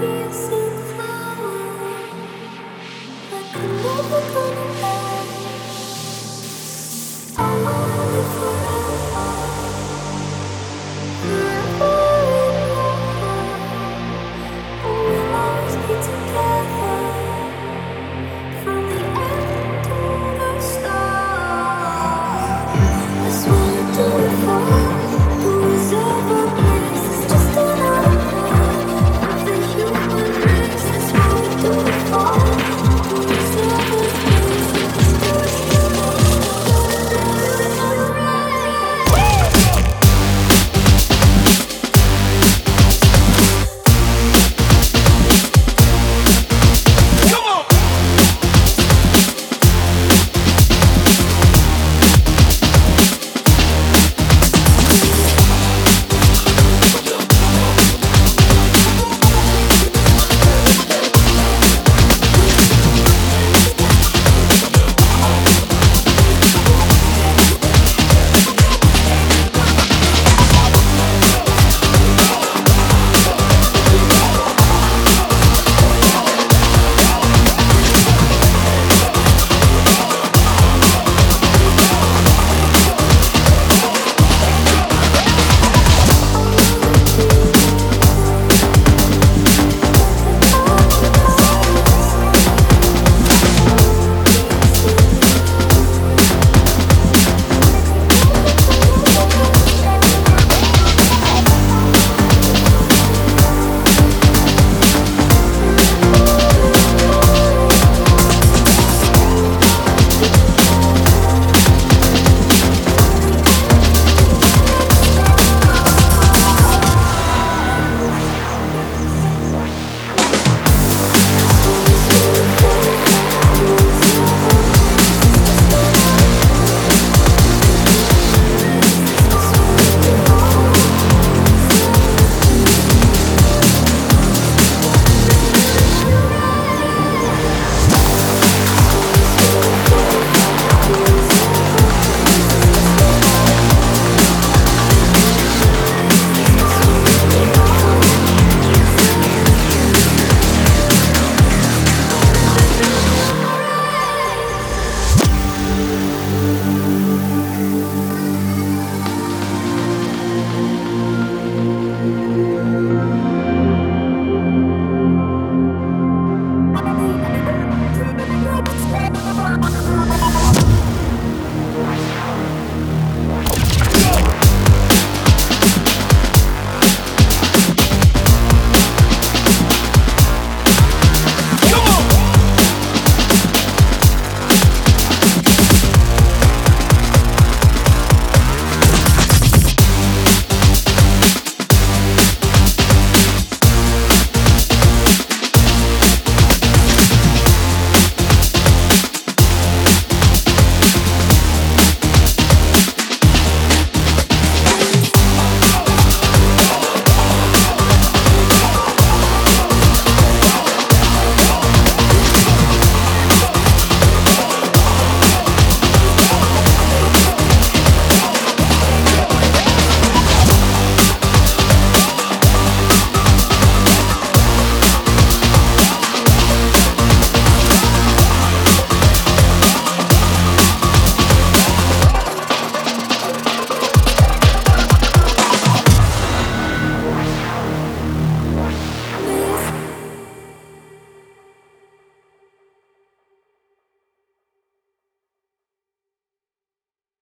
peace.